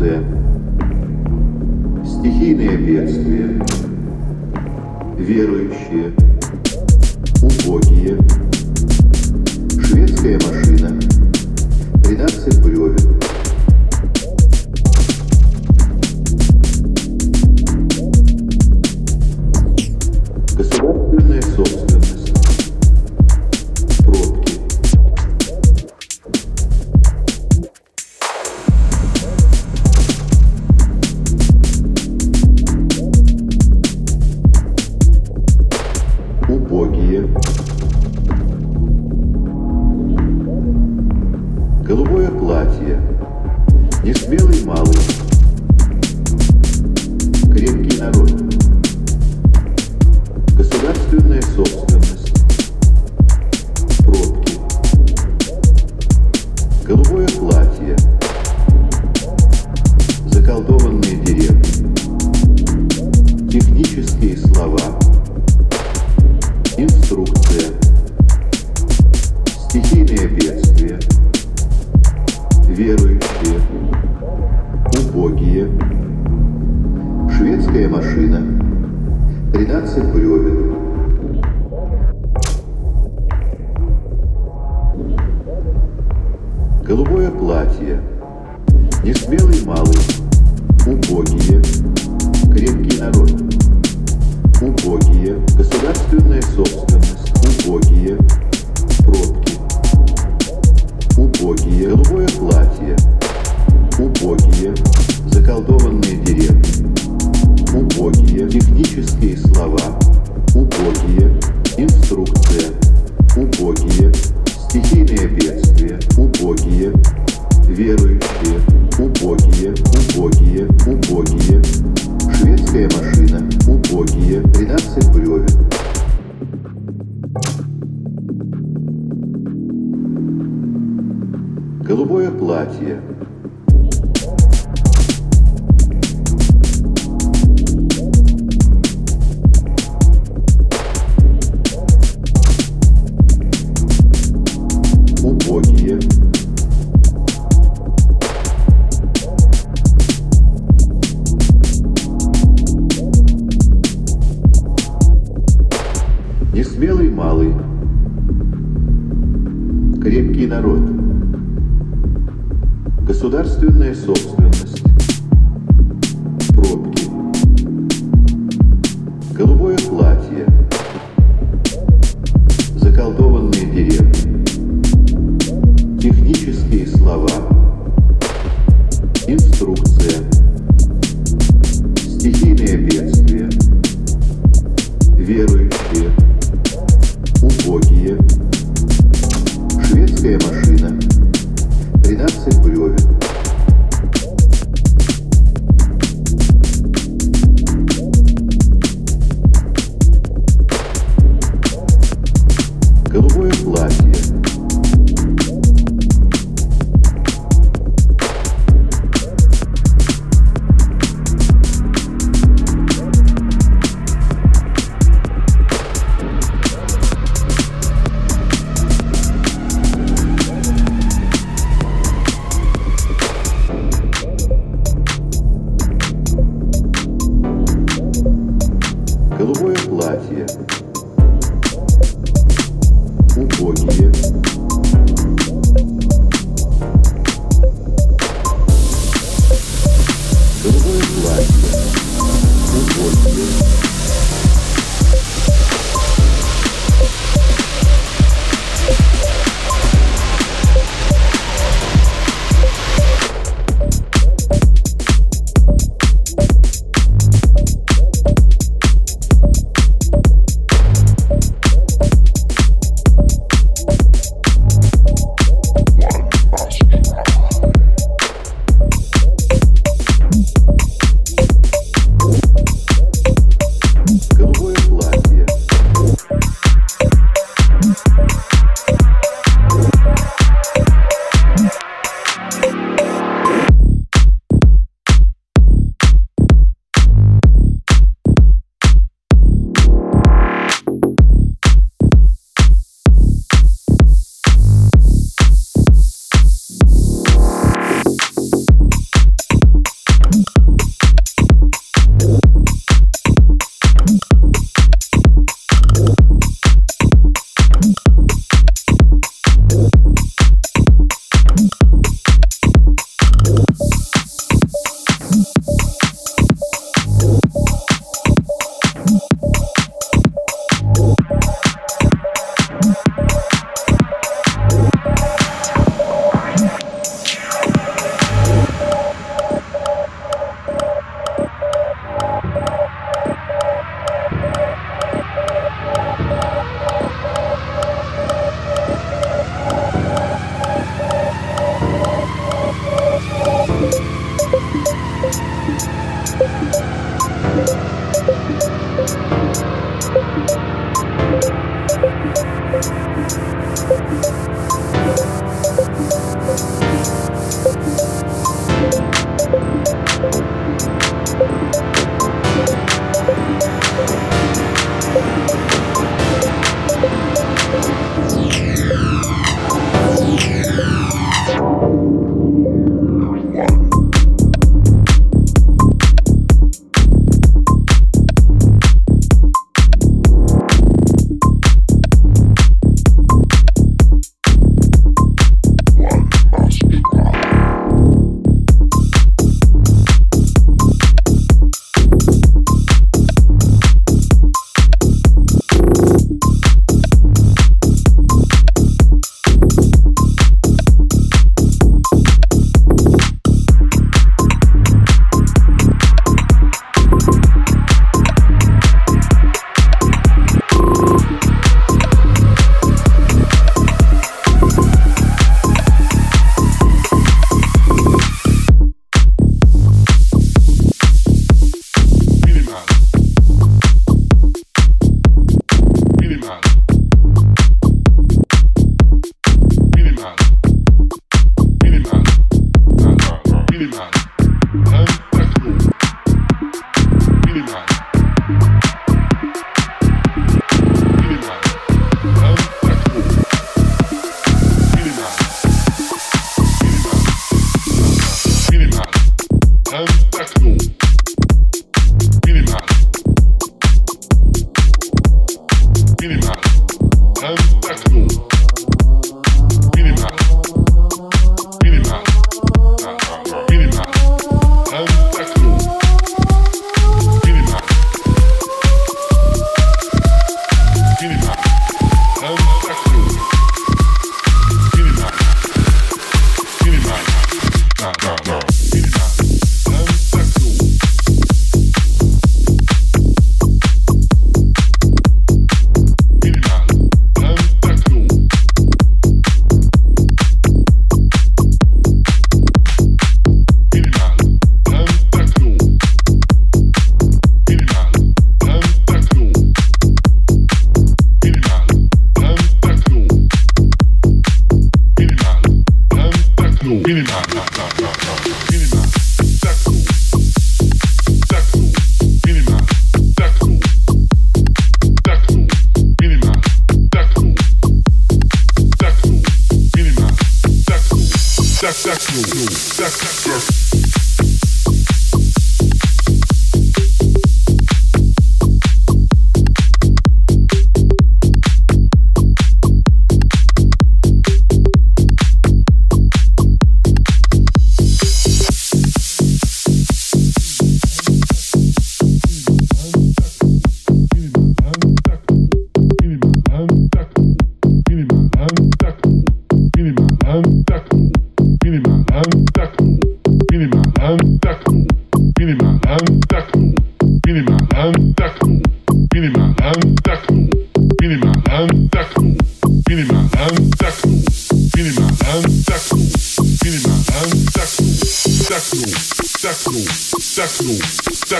Турция. Стихийные бедствия. Верующие. Убогие. Крепкий народ, государственная собственность,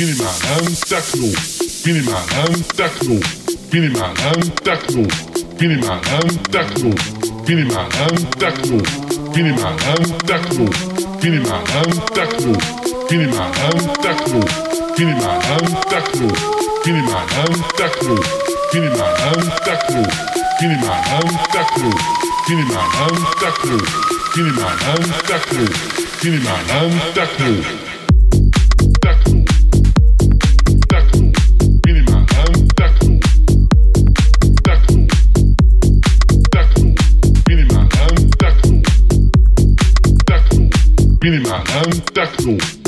minimalen techno, minimalen techno, minimalen techno, minimalen techno, minimalen techno, minimalen techno, minimalen techno, minimalen techno, minimalen techno, minimalen techno, minimalen techno, minimalen techno, minimalen techno, minimalen techno, minimalen techno. контактнул.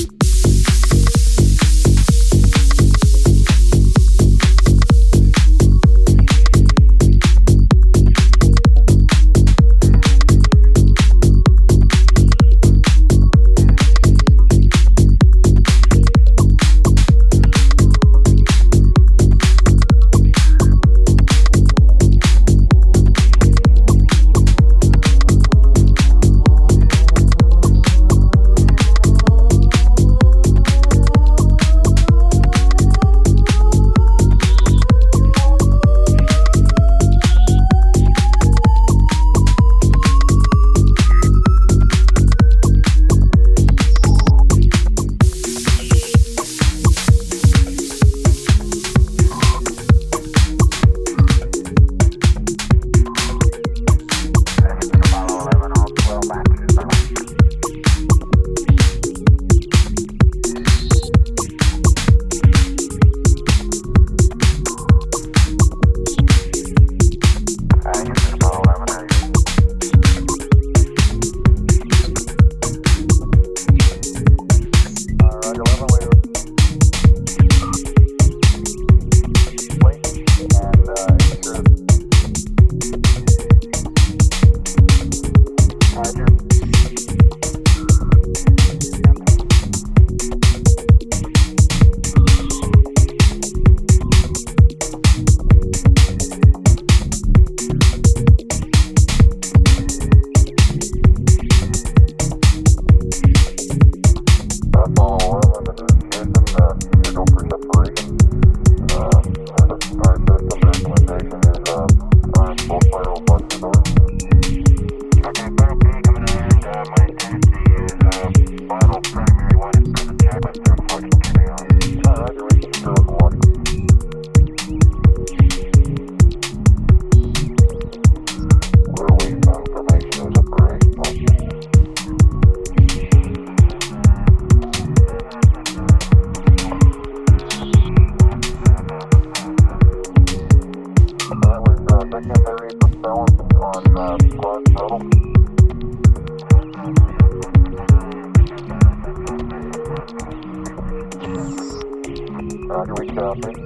Roger, reach Alfred.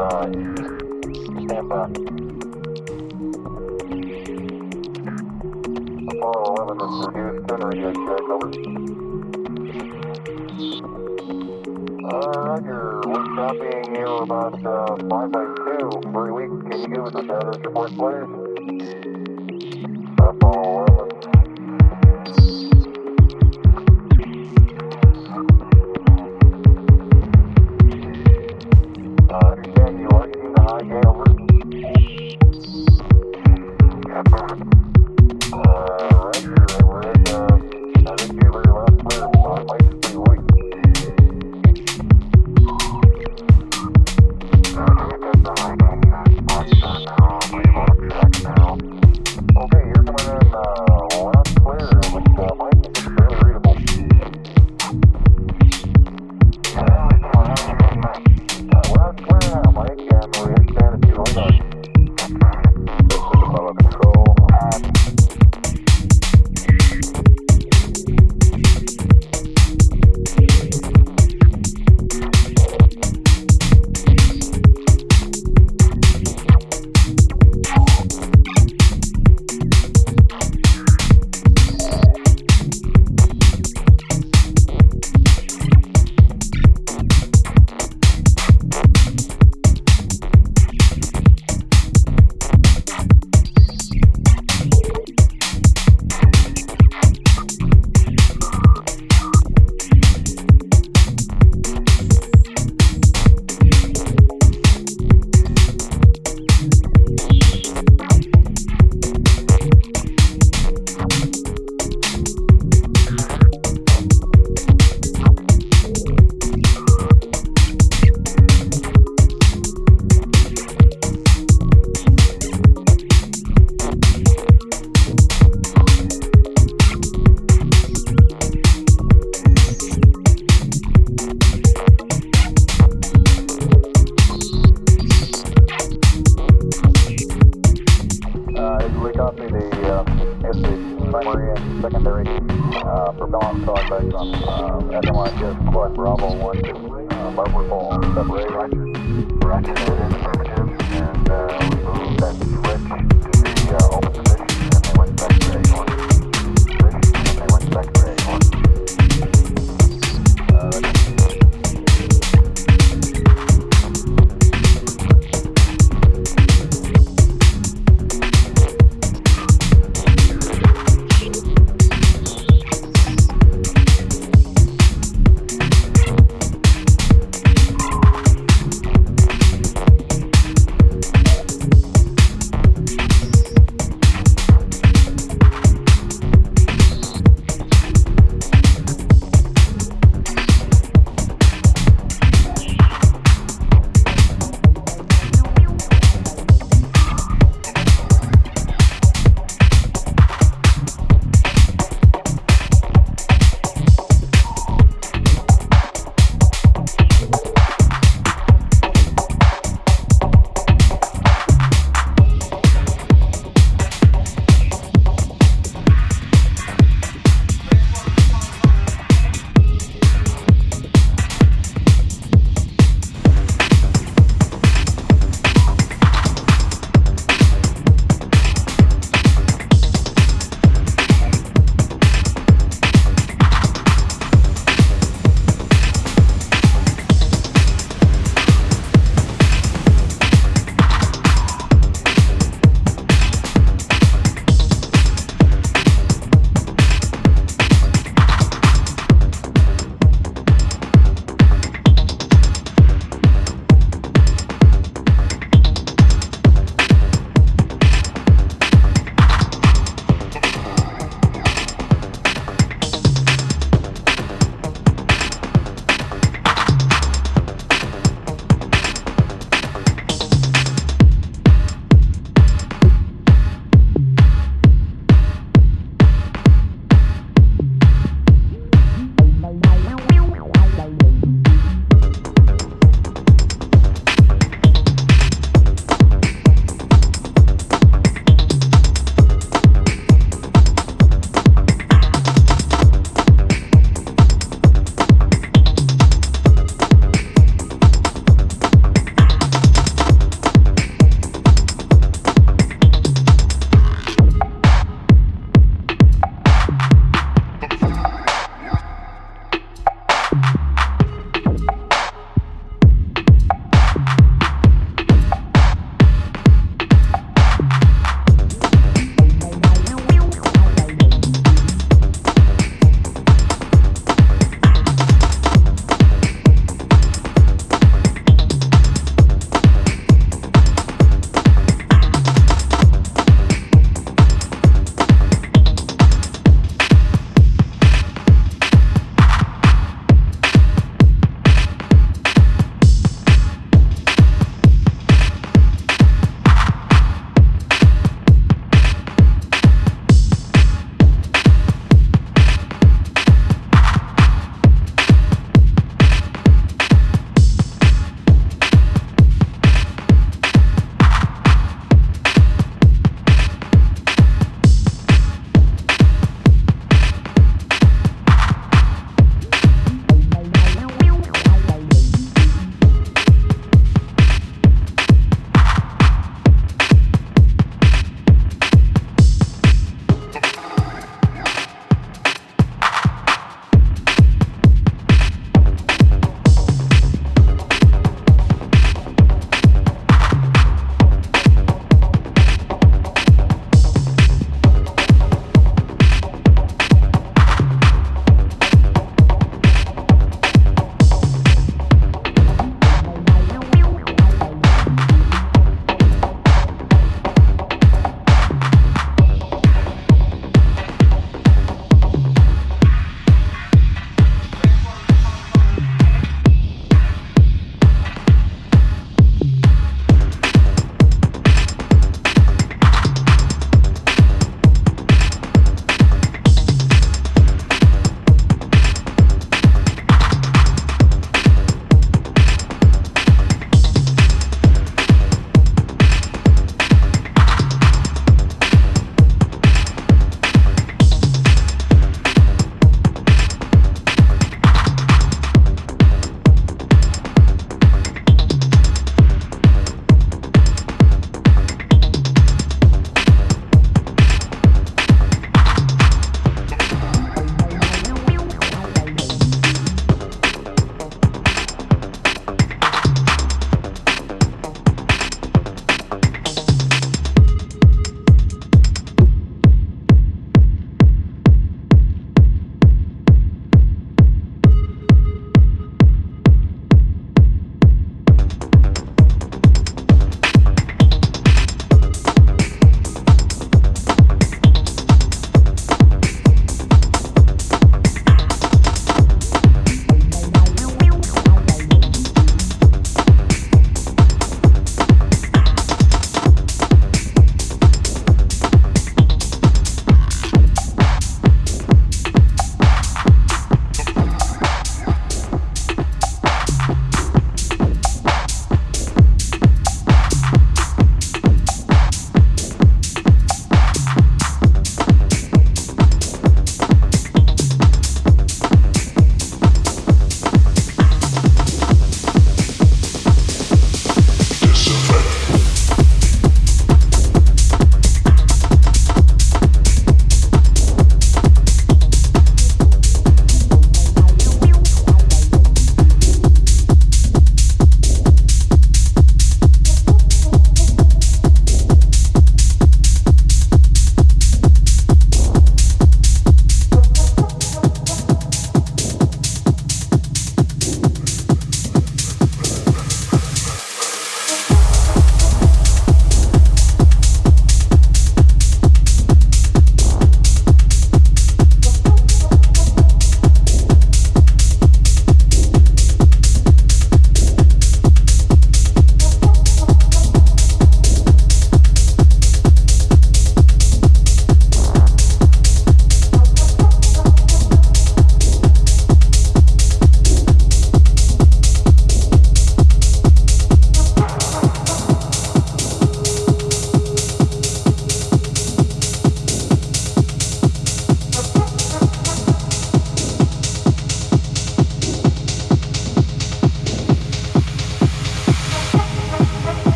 Uh, stand by. Apollo 11, has is Houston, check, over. Uh, Roger, we're stopping you about, uh, 5 by 2, 3 weeks, can you give us a status report, please?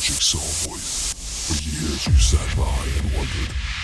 jigsaw voice. For years you sat by and wondered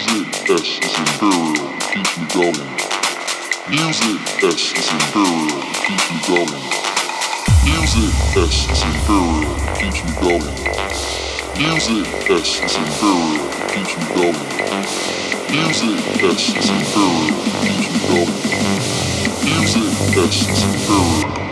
Music S is imperial, keeps me going. Music S is imperial, keeps me going. Music S is imperial, keeps me going. Music S is imperial, keeps me going. Music S is imperial, keeps me going. Music S is imperial.